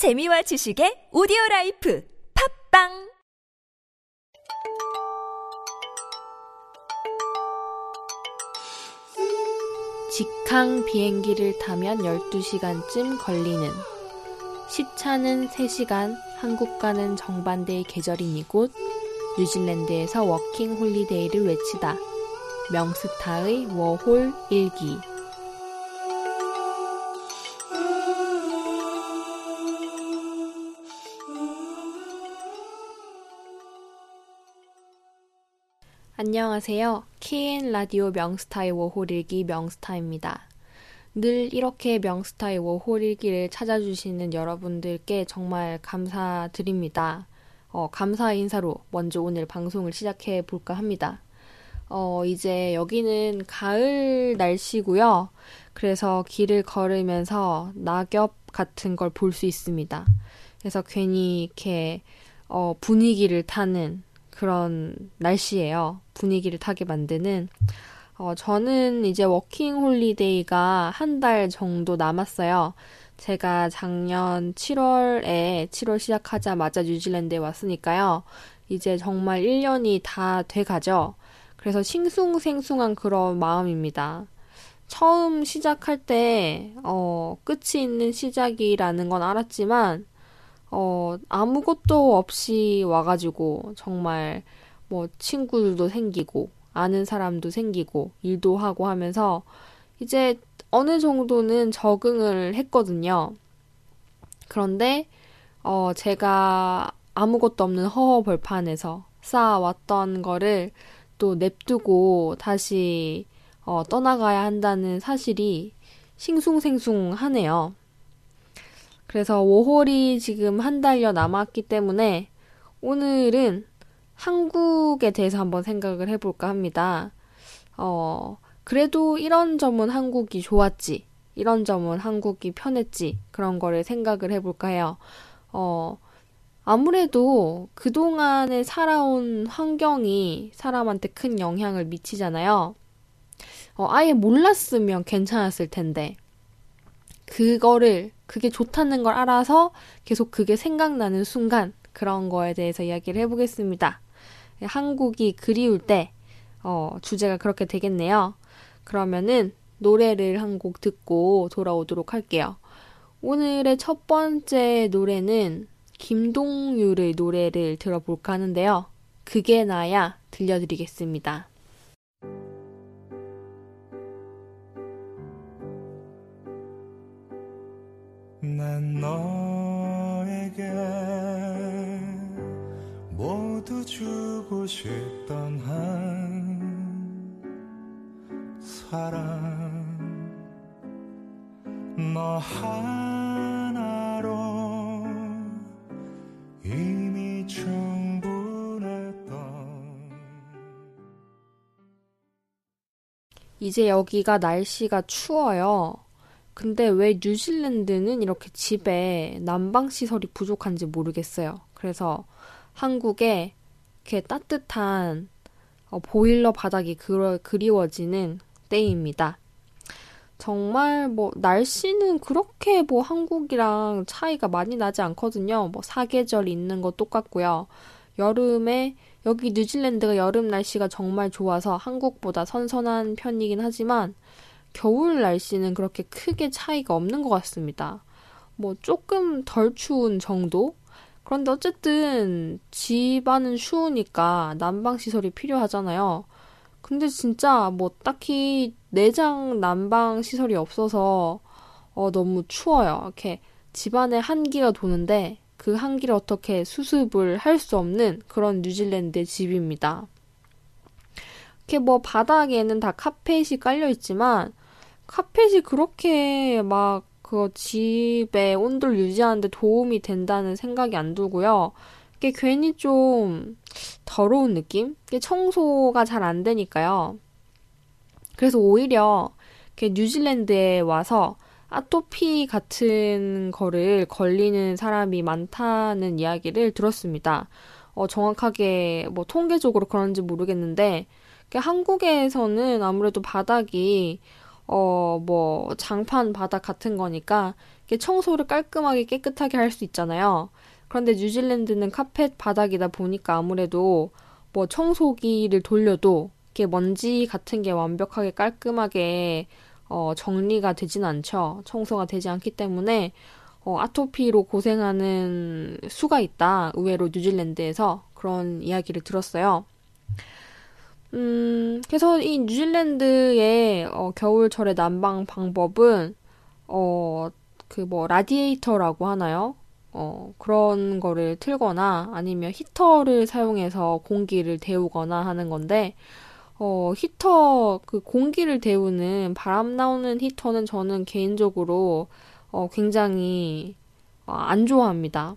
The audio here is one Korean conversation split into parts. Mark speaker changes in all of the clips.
Speaker 1: 재미와 지식의 오디오 라이프 팟빵!
Speaker 2: 직항 비행기를 타면 12시간쯤 걸리는. 시차는 3시간, 한국과는 정반대의 계절인 이곳 뉴질랜드에서 워킹 홀리데이를 외치다. 명스타의 워홀 일기 안녕하세요. KN 라디오 명스타의 워홀 일기 명스타입니다. 늘 이렇게 명스타의 워홀 일기를 찾아주시는 여러분들께 정말 감사드립니다. 어, 감사 인사로 먼저 오늘 방송을 시작해 볼까 합니다. 어, 이제 여기는 가을 날씨고요. 그래서 길을 걸으면서 낙엽 같은 걸 볼 수 있습니다. 그래서 괜히 이렇게 어, 분위기를 타는 그런 날씨예요. 분위기를 타게 만드는. 어, 저는 이제 워킹 홀리데이가 한 달 정도 남았어요. 제가 작년 7월에 7월 시작하자마자 뉴질랜드에 왔으니까요. 이제 정말 1년이 다 돼 가죠. 그래서 싱숭생숭한 그런 마음입니다. 처음 시작할 때, 어, 끝이 있는 시작이라는 건 알았지만, 어, 아무것도 없이 와가지고 정말 뭐 친구들도 생기고 아는 사람도 생기고 일도 하고 하면서 이제 어느 정도는 적응을 했거든요. 그런데 어, 제가 아무것도 없는 허허벌판에서 쌓아왔던 거를 또 냅두고 다시 어, 떠나가야 한다는 사실이 싱숭생숭하네요. 그래서 5홀이 지금 한 달여 남았기 때문에 오늘은 한국에 대해서 한번 생각을 해볼까 합니다. 어, 그래도 이런 점은 한국이 좋았지. 이런 점은 한국이 편했지. 그런 거를 생각을 해볼까 해요. 어, 아무래도 그동안에 살아온 환경이 사람한테 큰 영향을 미치잖아요. 어, 아예 몰랐으면 괜찮았을 텐데. 그거를 그게 좋다는 걸 알아서 계속 그게 생각나는 순간 그런 거에 대해서 이야기를 해보겠습니다. 한국이 그리울 때 어, 주제가 그렇게 되겠네요. 그러면은 노래를 한 곡 듣고 돌아오도록 할게요. 오늘의 첫 번째 노래는 김동률의 노래를 들어볼까 하는데요. 그게 나야 들려드리겠습니다. 너에게 모두 주고 싶던 한 사랑 너 하나로 이미 충분했던 이제 여기가 날씨가 추워요. 근데 왜 뉴질랜드는 이렇게 집에 난방 시설이 부족한지 모르겠어요. 그래서 한국에 이렇게 따뜻한 어, 보일러 바닥이 그리워지는 때입니다. 정말 뭐 날씨는 그렇게 뭐 한국이랑 차이가 많이 나지 않거든요. 뭐 사계절 있는 거 똑같고요. 여름에 여기 뉴질랜드가 여름 날씨가 정말 좋아서 한국보다 선선한 편이긴 하지만 겨울 날씨는 그렇게 크게 차이가 없는 것 같습니다. 뭐 조금 덜 추운 정도? 그런데 어쨌든 집안은 추우니까 난방시설이 필요하잖아요. 근데 진짜 뭐 딱히 내장 난방시설이 없어서 어, 너무 추워요. 이렇게 집안에 한기가 도는데 그 한기를 어떻게 수습을 할 수 없는 그런 뉴질랜드의 집입니다. 이렇게 뭐 바닥에는 다 카펫이 깔려 있지만 카펫이 그렇게 막 그 집의 온도를 유지하는데 도움이 된다는 생각이 안 들고요. 이게 괜히 좀 더러운 느낌? 청소가 잘 안 되니까요. 그래서 오히려 뉴질랜드에 와서 아토피 같은 거를 걸리는 사람이 많다는 이야기를 들었습니다. 어, 정확하게 뭐 통계적으로 그런지 모르겠는데 한국에서는 아무래도 바닥이 어, 뭐, 장판 바닥 같은 거니까, 청소를 깔끔하게 깨끗하게 할 수 있잖아요. 그런데 뉴질랜드는 카펫 바닥이다 보니까 아무래도 뭐 청소기를 돌려도 이렇게 먼지 같은 게 완벽하게 깔끔하게 어, 정리가 되진 않죠. 청소가 되지 않기 때문에 어, 아토피로 고생하는 수가 있다. 의외로 뉴질랜드에서 그런 이야기를 들었어요. 음, 그래서 이 뉴질랜드의 어, 겨울철의 난방 방법은 어, 그 뭐 라디에이터라고 하나요? 어, 그런 거를 틀거나 아니면 히터를 사용해서 공기를 데우거나 하는 건데 어, 히터 그 공기를 데우는 바람 나오는 히터는 저는 개인적으로 어, 굉장히 어, 안 좋아합니다.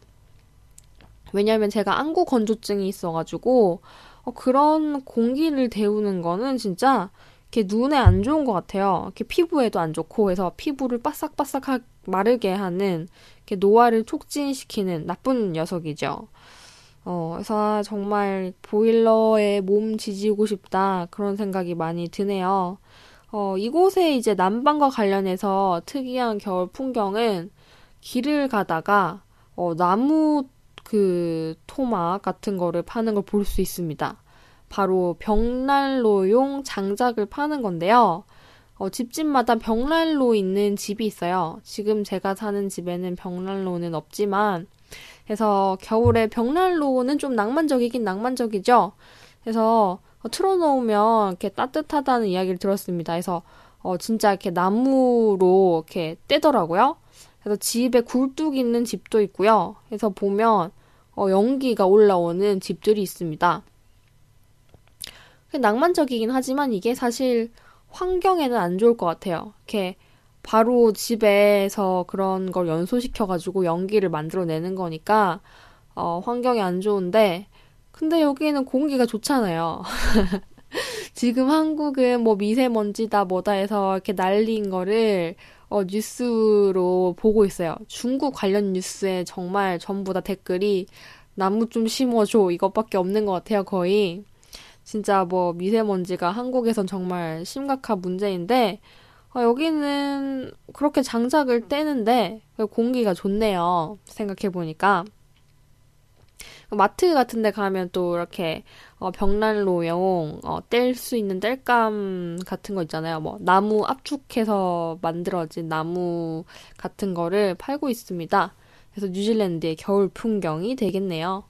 Speaker 2: 왜냐하면 제가 안구 건조증이 있어가지고 어, 그런 공기를 데우는 거는 진짜 이렇게 눈에 안 좋은 것 같아요. 이렇게 피부에도 안 좋고 해서 피부를 바싹바싹 마르게 하는 이렇게 노화를 촉진시키는 나쁜 녀석이죠. 어, 그래서 정말 보일러에 몸 지지고 싶다 그런 생각이 많이 드네요. 어, 이곳에 이제 난방과 관련해서 특이한 겨울 풍경은 길을 가다가 어, 나무 그 토막 같은 거를 파는 걸 볼 수 있습니다. 바로 벽난로용 장작을 파는 건데요. 어, 집집마다 벽난로 있는 집이 있어요. 지금 제가 사는 집에는 벽난로는 없지만, 그래서 겨울에 벽난로는 좀 낭만적이긴 낭만적이죠. 그래서 어, 틀어놓으면 이렇게 따뜻하다는 이야기를 들었습니다. 그래서 어, 진짜 이렇게 나무로 이렇게 떼더라고요. 그래서 집에 굴뚝 있는 집도 있고요. 그래서 보면 어, 연기가 올라오는 집들이 있습니다. 낭만적이긴 하지만 이게 사실 환경에는 안 좋을 것 같아요. 이렇게 바로 집에서 그런 걸 연소시켜가지고 연기를 만들어내는 거니까, 어, 환경이 안 좋은데, 근데 여기는 공기가 좋잖아요. 지금 한국은 뭐 미세먼지다 뭐다 해서 이렇게 날린 거를 어, 뉴스로 보고 있어요. 중국 관련 뉴스에 정말 전부 다 댓글이 나무 좀 심어줘 이것밖에 없는 것 같아요 거의. 진짜 뭐 미세먼지가 한국에선 정말 심각한 문제인데 어, 여기는 그렇게 장작을 떼는데 공기가 좋네요. 생각해 보니까. 마트 같은 데 가면 또 이렇게 어, 벽난로용 어, 뗄 수 있는 뗄감 같은 거 있잖아요. 뭐 나무 압축해서 만들어진 나무 같은 거를 팔고 있습니다. 그래서 뉴질랜드의 겨울 풍경이 되겠네요.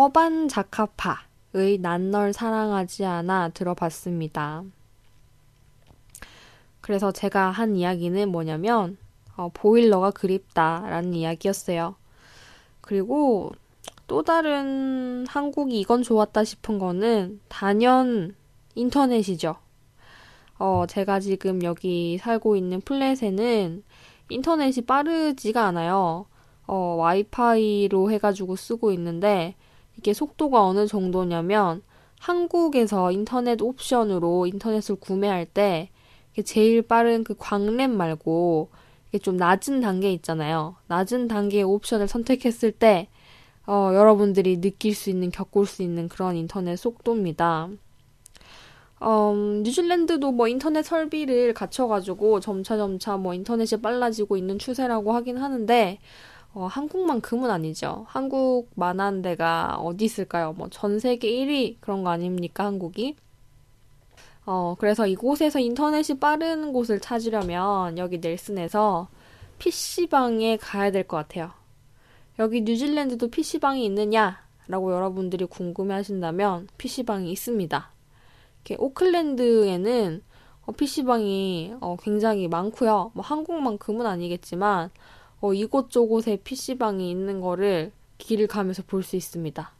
Speaker 2: 어반 자카파의 난 널 사랑하지 않아 들어봤습니다. 그래서 제가 한 이야기는 뭐냐면 어, 보일러가 그립다라는 이야기였어요. 그리고 또 다른 한국이 이건 좋았다 싶은 거는 단연 인터넷이죠. 어, 제가 지금 여기 살고 있는 플랫에는 인터넷이 빠르지가 않아요. 어, 와이파이로 해가지고 쓰고 있는데 이게 속도가 어느 정도냐면 한국에서 인터넷 옵션으로 인터넷을 구매할 때 제일 빠른 그 광램 말고 이게 좀 낮은 단계 있잖아요. 낮은 단계의 옵션을 선택했을 때 어, 여러분들이 느낄 수 있는, 겪을 수 있는 그런 인터넷 속도입니다. 음, 뉴질랜드도 뭐 인터넷 설비를 갖춰가지고 점차점차 뭐 인터넷이 빨라지고 있는 추세라고 하긴 하는데, 어, 한국만큼은 아니죠. 한국 만한 데가 어디 있을까요? 뭐 전 세계 1위 그런 거 아닙니까, 한국이? 어, 그래서 이곳에서 인터넷이 빠른 곳을 찾으려면 여기 넬슨에서 PC방에 가야 될 것 같아요. 여기 뉴질랜드도 PC방이 있느냐? 라고 여러분들이 궁금해 하신다면 PC방이 있습니다. 오클랜드에는 어, PC방이 어, 굉장히 많고요. 뭐 한국만큼은 아니겠지만 어, 이곳저곳에 PC방이 있는 거를 길을 가면서 볼 수 있습니다.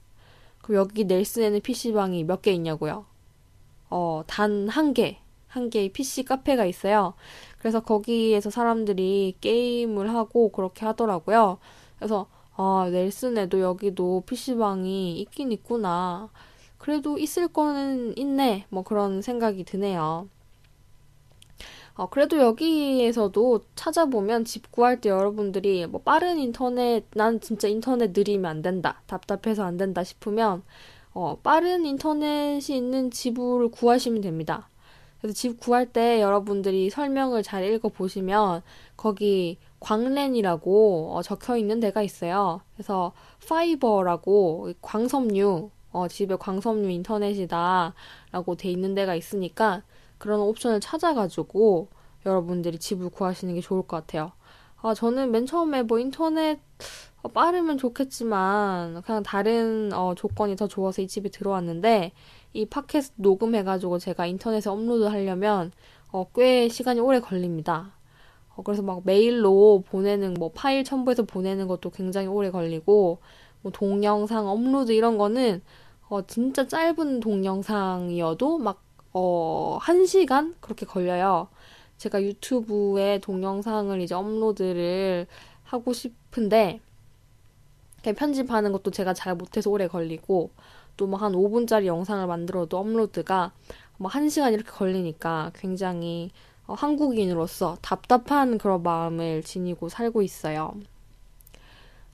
Speaker 2: 그럼 여기 넬슨에는 PC방이 몇 개 있냐고요? 어, 단 한 개, 한 개의 PC 카페가 있어요. 그래서 거기에서 사람들이 게임을 하고 그렇게 하더라고요. 그래서 아, 넬슨에도 여기도 PC방이 있긴 있구나. 그래도 있을 거는 있네. 뭐 그런 생각이 드네요. 어, 그래도 여기에서도 찾아보면 집 구할 때 여러분들이 뭐 빠른 인터넷, 난 진짜 인터넷 느리면 안 된다. 답답해서 안 된다 싶으면, 어, 빠른 인터넷이 있는 집을 구하시면 됩니다. 그래서 집 구할 때 여러분들이 설명을 잘 읽어보시면, 거기 광랜이라고 어, 적혀 있는 데가 있어요. 그래서 파이버라고 광섬유, 어, 집에 광섬유 인터넷이다. 라고 돼 있는 데가 있으니까, 그런 옵션을 찾아가지고 여러분들이 집을 구하시는 게 좋을 것 같아요. 아, 저는 맨 처음에 뭐 인터넷 어, 빠르면 좋겠지만 그냥 다른 어, 조건이 더 좋아서 이 집에 들어왔는데 이 팟캐스트 녹음해가지고 제가 인터넷에 업로드 하려면 어, 꽤 시간이 오래 걸립니다. 어, 그래서 막 메일로 보내는 뭐 파일 첨부해서 보내는 것도 굉장히 오래 걸리고 뭐 동영상 업로드 이런 거는 어, 진짜 짧은 동영상이어도 막 어, 1시간? 그렇게 걸려요. 제가 유튜브에 동영상을 이제 업로드를 하고 싶은데, 편집하는 것도 제가 잘 못해서 오래 걸리고, 또 뭐 한 5분짜리 영상을 만들어도 업로드가 뭐 1시간 이렇게 걸리니까 굉장히 어, 한국인으로서 답답한 그런 마음을 지니고 살고 있어요.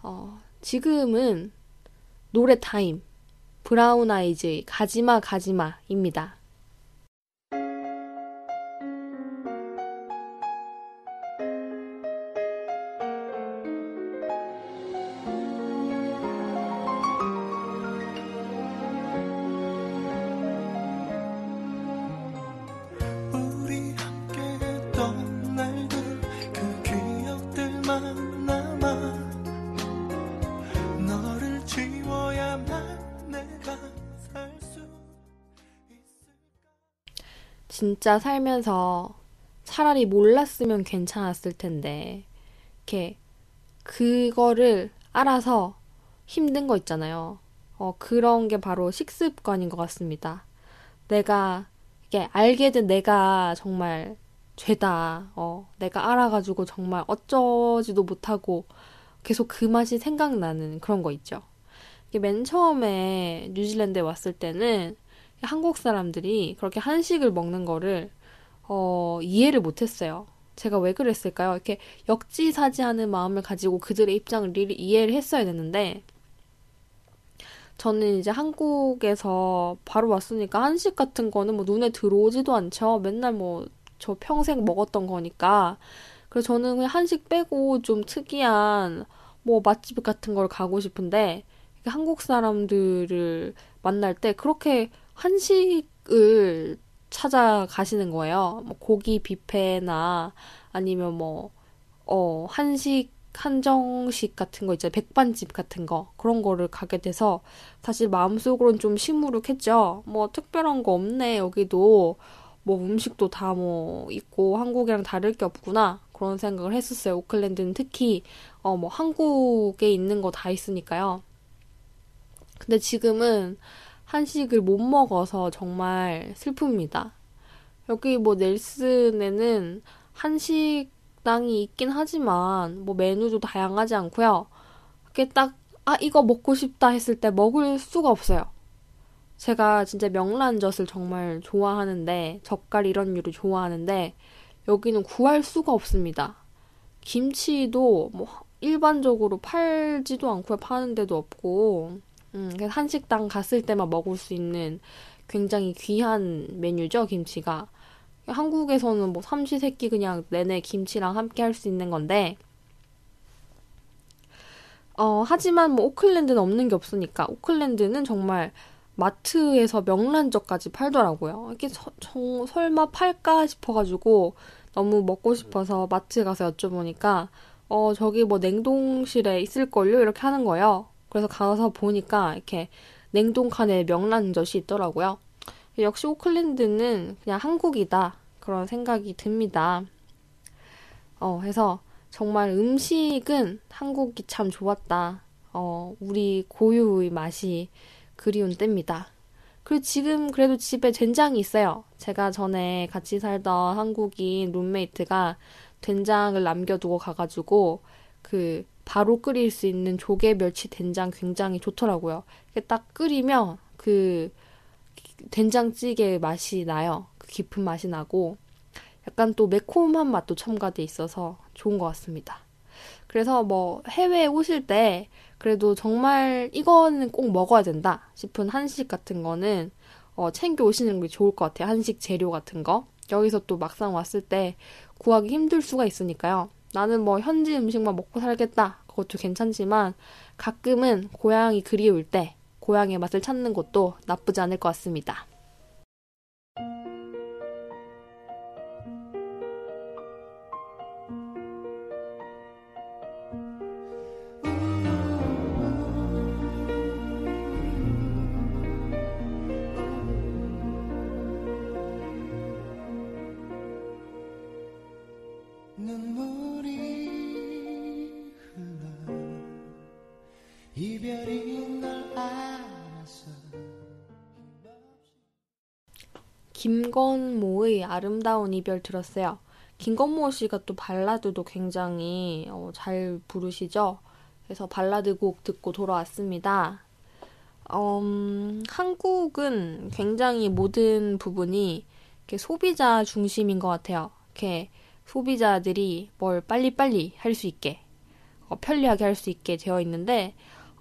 Speaker 2: 어, 지금은 노래 타임, 브라운 아이즈의 가지마 가지마입니다. 진짜 살면서 차라리 몰랐으면 괜찮았을 텐데, 이렇게, 그거를 알아서 힘든 거 있잖아요. 어, 그런 게 바로 식습관인 것 같습니다. 내가, 이게 알게 된 내가 정말 죄다. 어, 내가 알아가지고 정말 어쩌지도 못하고 계속 그 맛이 생각나는 그런 거 있죠. 이게 맨 처음에 뉴질랜드에 왔을 때는 한국 사람들이 그렇게 한식을 먹는 거를 어, 이해를 못했어요. 제가 왜 그랬을까요? 이렇게 역지사지하는 마음을 가지고 그들의 입장을 이해를 했어야 되는데 저는 이제 한국에서 바로 왔으니까 한식 같은 거는 뭐 눈에 들어오지도 않죠. 맨날 뭐 저 평생 먹었던 거니까. 그래서 저는 그냥 한식 빼고 좀 특이한 뭐 맛집 같은 걸 가고 싶은데 한국 사람들을 만날 때 그렇게 한식을 찾아가시는 거예요. 뭐 고기 뷔페나 아니면 뭐, 어, 한식, 한정식 같은 거 있잖아요. 백반집 같은 거. 그런 거를 가게 돼서 사실 마음속으로는 좀 시무룩했죠. 뭐 특별한 거 없네, 여기도. 뭐 음식도 다 뭐 있고 한국이랑 다를 게 없구나. 그런 생각을 했었어요. 오클랜드는 특히, 어, 뭐 한국에 있는 거 다 있으니까요. 근데 지금은 한식을 못 먹어서 정말 슬픕니다. 여기 뭐 넬슨에는 한식당이 있긴 하지만 뭐 메뉴도 다양하지 않고요. 이렇게 딱, 아, 이거 먹고 싶다 했을 때 먹을 수가 없어요. 제가 진짜 명란젓을 정말 좋아하는데, 젓갈 이런 류를 좋아하는데, 여기는 구할 수가 없습니다. 김치도 뭐 일반적으로 팔지도 않고 파는 데도 없고, 음, 한식당 갔을 때만 먹을 수 있는 굉장히 귀한 메뉴죠, 김치가. 한국에서는 뭐 삼시세끼 그냥 내내 김치랑 함께 할 수 있는 건데, 어, 하지만 뭐 오클랜드는 없는 게 없으니까, 오클랜드는 정말 마트에서 명란젓까지 팔더라고요. 이게 서, 정, 설마 팔까 싶어가지고 너무 먹고 싶어서 마트 가서 여쭤보니까, 어, 저기 뭐 냉동실에 있을걸요? 이렇게 하는 거예요. 그래서 가서 보니까 이렇게 냉동칸에 명란젓이 있더라고요. 역시 오클랜드는 그냥 한국이다. 그런 생각이 듭니다. 어, 해서 정말 음식은 한국이 참 좋았다. 어, 우리 고유의 맛이 그리운 때입니다. 그리고 지금 그래도 집에 된장이 있어요. 제가 전에 같이 살던 한국인 룸메이트가 된장을 남겨두고 가가지고 그 바로 끓일 수 있는 조개 멸치 된장 굉장히 좋더라고요. 딱 끓이면 그 된장찌개 맛이 나요. 그 깊은 맛이 나고 약간 또 매콤한 맛도 첨가돼 있어서 좋은 것 같습니다. 그래서 뭐 해외에 오실 때 그래도 정말 이거는 꼭 먹어야 된다 싶은 한식 같은 거는 어, 챙겨 오시는 게 좋을 것 같아요. 한식 재료 같은 거. 여기서 또 막상 왔을 때 구하기 힘들 수가 있으니까요. 나는 뭐 현지 음식만 먹고 살겠다. 그것도 괜찮지만 가끔은 고향이 그리울 때 고향의 맛을 찾는 것도 나쁘지 않을 것 같습니다. 김건모의 아름다운 이별 들었어요. 김건모 씨가 또 발라드도 굉장히 어, 잘 부르시죠. 그래서 발라드 곡 듣고 돌아왔습니다. 음, 한국은 굉장히 모든 부분이 소비자 중심인 것 같아요. 이렇게 소비자들이 뭘 빨리빨리 할 수 있게, 어, 편리하게 할 수 있게 되어 있는데,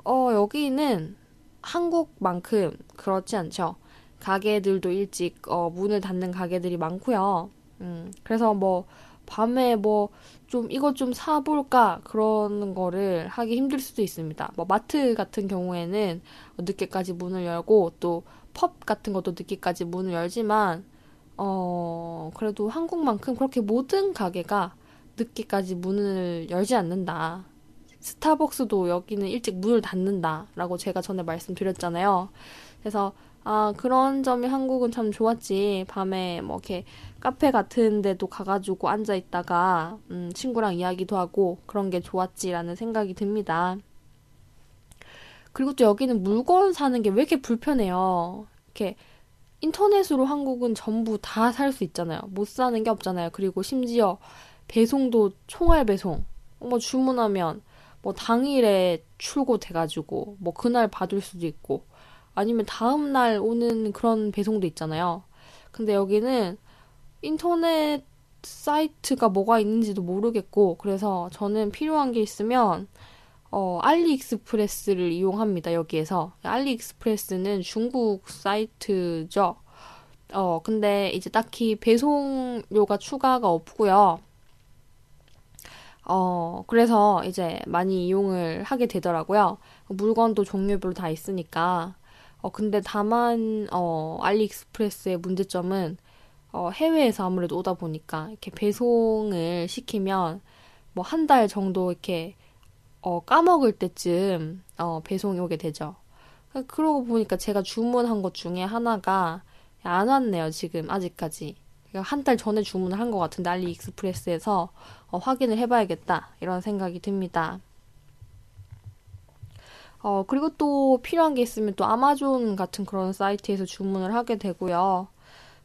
Speaker 2: 어, 여기는 한국만큼 그렇지 않죠. 가게들도 일찍 어, 문을 닫는 가게들이 많고요. 음, 그래서 뭐 밤에 뭐 좀 이것 좀 사볼까 그런 거를 하기 힘들 수도 있습니다. 뭐 마트 같은 경우에는 늦게까지 문을 열고 또 펍 같은 것도 늦게까지 문을 열지만 어 그래도 한국만큼 그렇게 모든 가게가 늦게까지 문을 열지 않는다. 스타벅스도 여기는 일찍 문을 닫는다라고 제가 전에 말씀드렸잖아요. 그래서 아, 그런 점이 한국은 참 좋았지. 밤에 뭐 이렇게 카페 같은 데도 가가지고 앉아 있다가, 음, 친구랑 이야기도 하고 그런 게 좋았지라는 생각이 듭니다. 그리고 또 여기는 물건 사는 게 왜 이렇게 불편해요. 이렇게 인터넷으로 한국은 전부 다 살 수 있잖아요. 못 사는 게 없잖아요. 그리고 심지어 배송도 총알 배송. 뭐 주문하면 뭐 당일에 출고돼가지고 뭐 그날 받을 수도 있고 아니면 다음날 오는 그런 배송도 있잖아요. 근데 여기는 인터넷 사이트가 뭐가 있는지도 모르겠고, 그래서 저는 필요한 게 있으면, 어, 알리익스프레스를 이용합니다, 여기에서. 알리익스프레스는 중국 사이트죠. 어, 근데 이제 딱히 배송료가 추가가 없고요. 어, 그래서 이제 많이 이용을 하게 되더라고요. 물건도 종류별로 다 있으니까. 어, 근데 다만, 어, 알리익스프레스의 문제점은, 어, 해외에서 아무래도 오다 보니까, 이렇게 배송을 시키면, 뭐, 한 달 정도 이렇게, 어, 까먹을 때쯤, 어, 배송이 오게 되죠. 그러고 보니까 제가 주문한 것 중에 하나가 안 왔네요, 지금, 아직까지. 한 달 전에 주문을 한 것 같은데, 알리익스프레스에서 어, 확인을 해봐야겠다, 이런 생각이 듭니다. 어, 그리고 또 필요한 게 있으면 또 아마존 같은 그런 사이트에서 주문을 하게 되고요.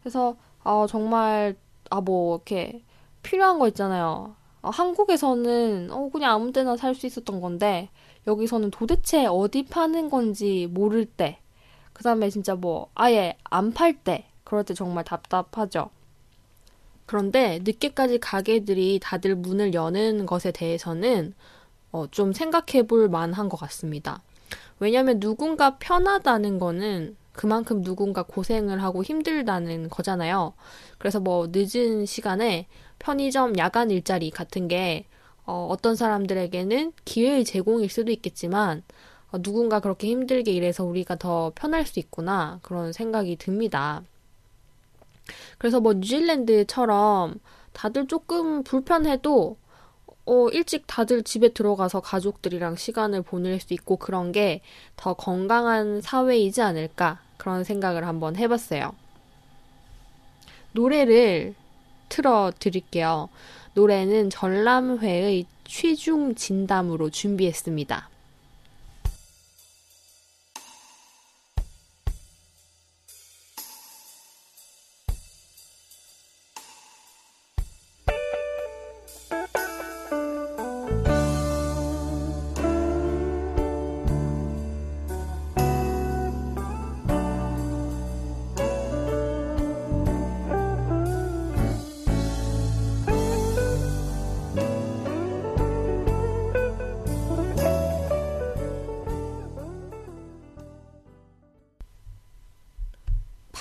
Speaker 2: 그래서, 어, 정말, 아, 뭐, 이렇게 필요한 거 있잖아요. 어, 한국에서는, 어, 그냥 아무 때나 살 수 있었던 건데, 여기서는 도대체 어디 파는 건지 모를 때, 그 다음에 진짜 뭐, 아예 안 팔 때, 그럴 때 정말 답답하죠. 그런데 늦게까지 가게들이 다들 문을 여는 것에 대해서는 어, 좀 생각해 볼 만한 것 같습니다. 왜냐면 누군가 편하다는 거는 그만큼 누군가 고생을 하고 힘들다는 거잖아요. 그래서 뭐 늦은 시간에 편의점 야간 일자리 같은 게 어, 어떤 사람들에게는 기회의 제공일 수도 있겠지만 어, 누군가 그렇게 힘들게 일해서 우리가 더 편할 수 있구나 그런 생각이 듭니다. 그래서 뭐 뉴질랜드처럼 다들 조금 불편해도 어, 일찍 다들 집에 들어가서 가족들이랑 시간을 보낼 수 있고 그런 게 더 건강한 사회이지 않을까 그런 생각을 한번 해봤어요. 노래를 틀어 드릴게요. 노래는 전람회의 취중 진담으로 준비했습니다.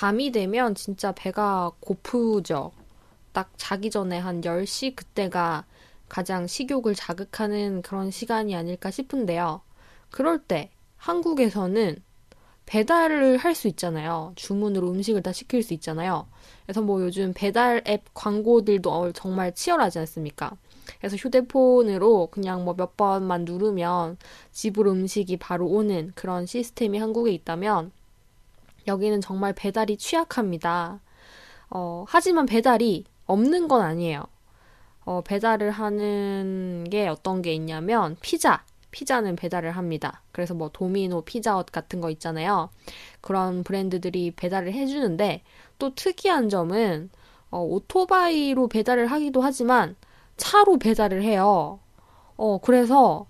Speaker 2: 밤이 되면 진짜 배가 고프죠. 딱 자기 전에 한 10시 그때가 가장 식욕을 자극하는 그런 시간이 아닐까 싶은데요. 그럴 때 한국에서는 배달을 할 수 있잖아요. 주문으로 음식을 다 시킬 수 있잖아요. 그래서 뭐 요즘 배달 앱 광고들도 정말 치열하지 않습니까? 그래서 휴대폰으로 그냥 뭐 몇 번만 누르면 집으로 음식이 바로 오는 그런 시스템이 한국에 있다면 여기는 정말 배달이 취약합니다. 어, 하지만 배달이 없는 건 아니에요. 어, 배달을 하는 게 어떤 게 있냐면 피자. 피자는 배달을 합니다. 그래서 뭐 도미노 피자헛 같은 거 있잖아요. 그런 브랜드들이 배달을 해주는데 또 특이한 점은 어, 오토바이로 배달을 하기도 하지만 차로 배달을 해요. 어, 그래서,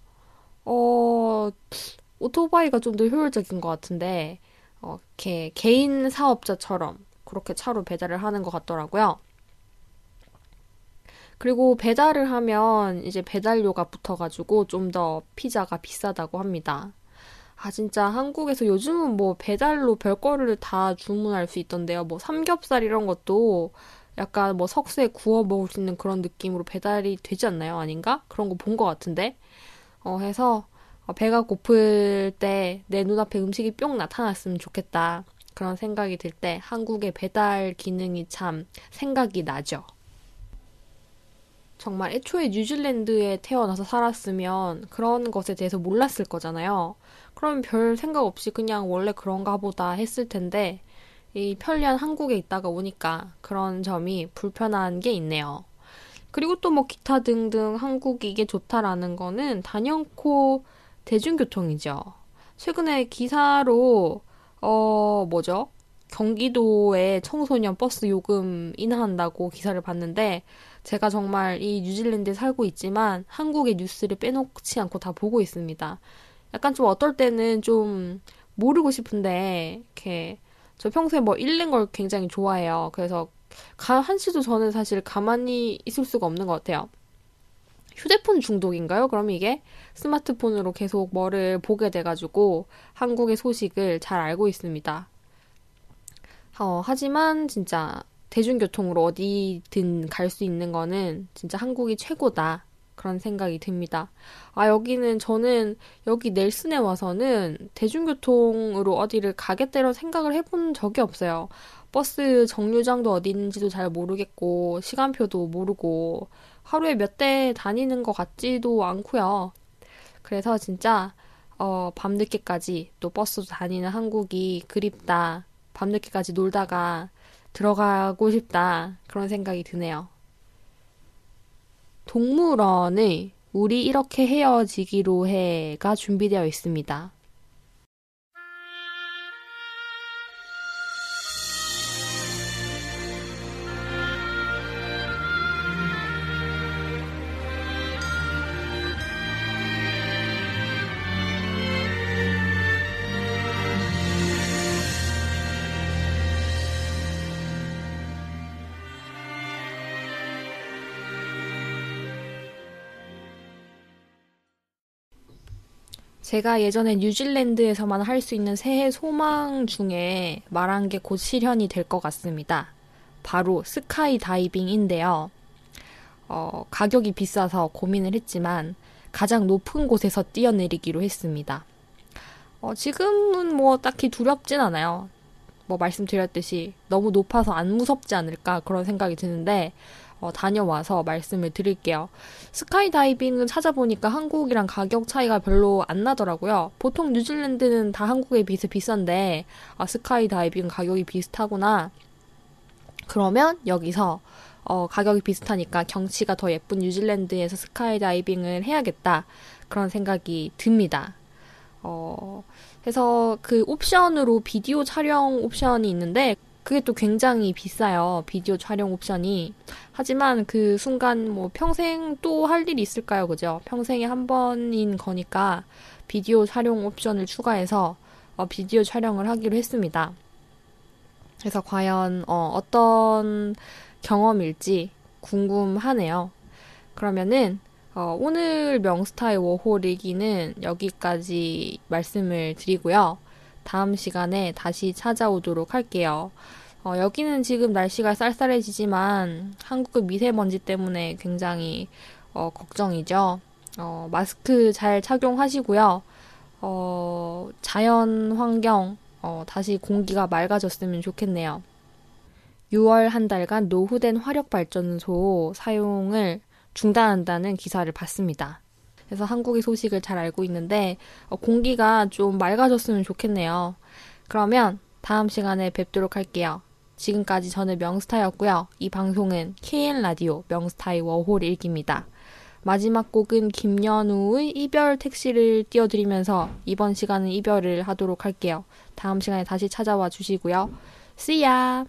Speaker 2: 어, 오토바이가 좀 더 효율적인 것 같은데, 어, 이렇게 개인 사업자처럼 그렇게 차로 배달을 하는 것 같더라고요. 그리고 배달을 하면 이제 배달료가 붙어가지고 좀 더 피자가 비싸다고 합니다. 아, 진짜 한국에서 요즘은 뭐 배달로 별거를 다 주문할 수 있던데요. 뭐 삼겹살 이런 것도 약간 뭐 석쇠 구워 먹을 수 있는 그런 느낌으로 배달이 되지 않나요? 아닌가? 그런 거 본 것 같은데. 어, 해서 어, 배가 고플 때 내 눈앞에 음식이 뿅 나타났으면 좋겠다. 그런 생각이 들 때 한국의 배달 기능이 참 생각이 나죠. 정말 애초에 뉴질랜드에 태어나서 살았으면 그런 것에 대해서 몰랐을 거잖아요. 그럼 별 생각 없이 그냥 원래 그런가 보다 했을 텐데, 이 편리한 한국에 있다가 오니까 그런 점이 불편한 게 있네요. 그리고 또 뭐 기타 등등 한국이 이게 좋다라는 거는 단연코 대중교통이죠. 최근에 기사로, 어, 뭐죠? 경기도에 청소년 버스 요금 인하한다고 기사를 봤는데, 제가 정말 이 뉴질랜드에 살고 있지만 한국의 뉴스를 빼놓지 않고 다 보고 있습니다. 약간 좀 어떨 때는 좀 모르고 싶은데 이렇게 저 평소에 뭐 읽는 걸 굉장히 좋아해요. 그래서 가, 한시도 저는 사실 가만히 있을 수가 없는 것 같아요. 휴대폰 중독인가요? 그럼 이게 스마트폰으로 계속 뭐를 보게 돼가지고 한국의 소식을 잘 알고 있습니다. 어, 하지만 진짜 대중교통으로 어디든 갈 수 있는 거는 진짜 한국이 최고다. 그런 생각이 듭니다. 아, 여기는 저는 여기 넬슨에 와서는 대중교통으로 어디를 가겠다는 생각을 해본 적이 없어요. 버스 정류장도 어디 있는지도 잘 모르겠고, 시간표도 모르고, 하루에 몇 대 다니는 것 같지도 않고요. 그래서 진짜, 어, 밤늦게까지 또 버스도 다니는 한국이 그립다. 밤늦게까지 놀다가 들어가고 싶다. 그런 생각이 드네요. 동물원에 우리 이렇게 헤어지기로 해가 준비되어 있습니다. 제가 예전에 뉴질랜드에서만 할 수 있는 새해 소망 중에 말한 게 곧 실현이 될 것 같습니다. 바로 스카이 다이빙인데요. 어, 가격이 비싸서 고민을 했지만 가장 높은 곳에서 뛰어내리기로 했습니다. 어, 지금은 뭐 딱히 두렵진 않아요. 뭐 말씀드렸듯이 너무 높아서 안 무섭지 않을까 그런 생각이 드는데 어, 다녀와서 말씀을 드릴게요. 스카이다이빙은 찾아보니까 한국이랑 가격 차이가 별로 안 나더라고요. 보통 뉴질랜드는 다 한국에 비해서 비싼데 아, 스카이다이빙 가격이 비슷하구나. 그러면 여기서 어, 가격이 비슷하니까 경치가 더 예쁜 뉴질랜드에서 스카이다이빙을 해야겠다. 그런 생각이 듭니다. 어, 그래서 그 옵션으로 비디오 촬영 옵션이 있는데 그게 또 굉장히 비싸요. 비디오 촬영 옵션이. 하지만 그 순간 뭐 평생 또 할 일이 있을까요? 그죠? 평생에 한 번인 거니까 비디오 촬영 옵션을 추가해서 어, 비디오 촬영을 하기로 했습니다. 그래서 과연 어, 어떤 경험일지 궁금하네요. 그러면은 어, 오늘 명스타의 워홀 일기는 여기까지 말씀을 드리고요. 다음 시간에 다시 찾아오도록 할게요. 어, 여기는 지금 날씨가 쌀쌀해지지만 한국의 미세먼지 때문에 굉장히 어, 걱정이죠. 어, 마스크 잘 착용하시고요. 어, 자연 환경, 어, 다시 공기가 맑아졌으면 좋겠네요. 6월 한 달간 노후된 화력 발전소 사용을 중단한다는 기사를 봤습니다. 그래서 한국의 소식을 잘 알고 있는데 어, 공기가 좀 맑아졌으면 좋겠네요. 그러면 다음 시간에 뵙도록 할게요. 지금까지 저는 명스타였고요. 이 방송은 KN 라디오 명스타의 워홀 일기입니다. 마지막 곡은 김연우의 이별 택시를 띄워드리면서 이번 시간은 이별을 하도록 할게요. 다음 시간에 다시 찾아와 주시고요. See ya!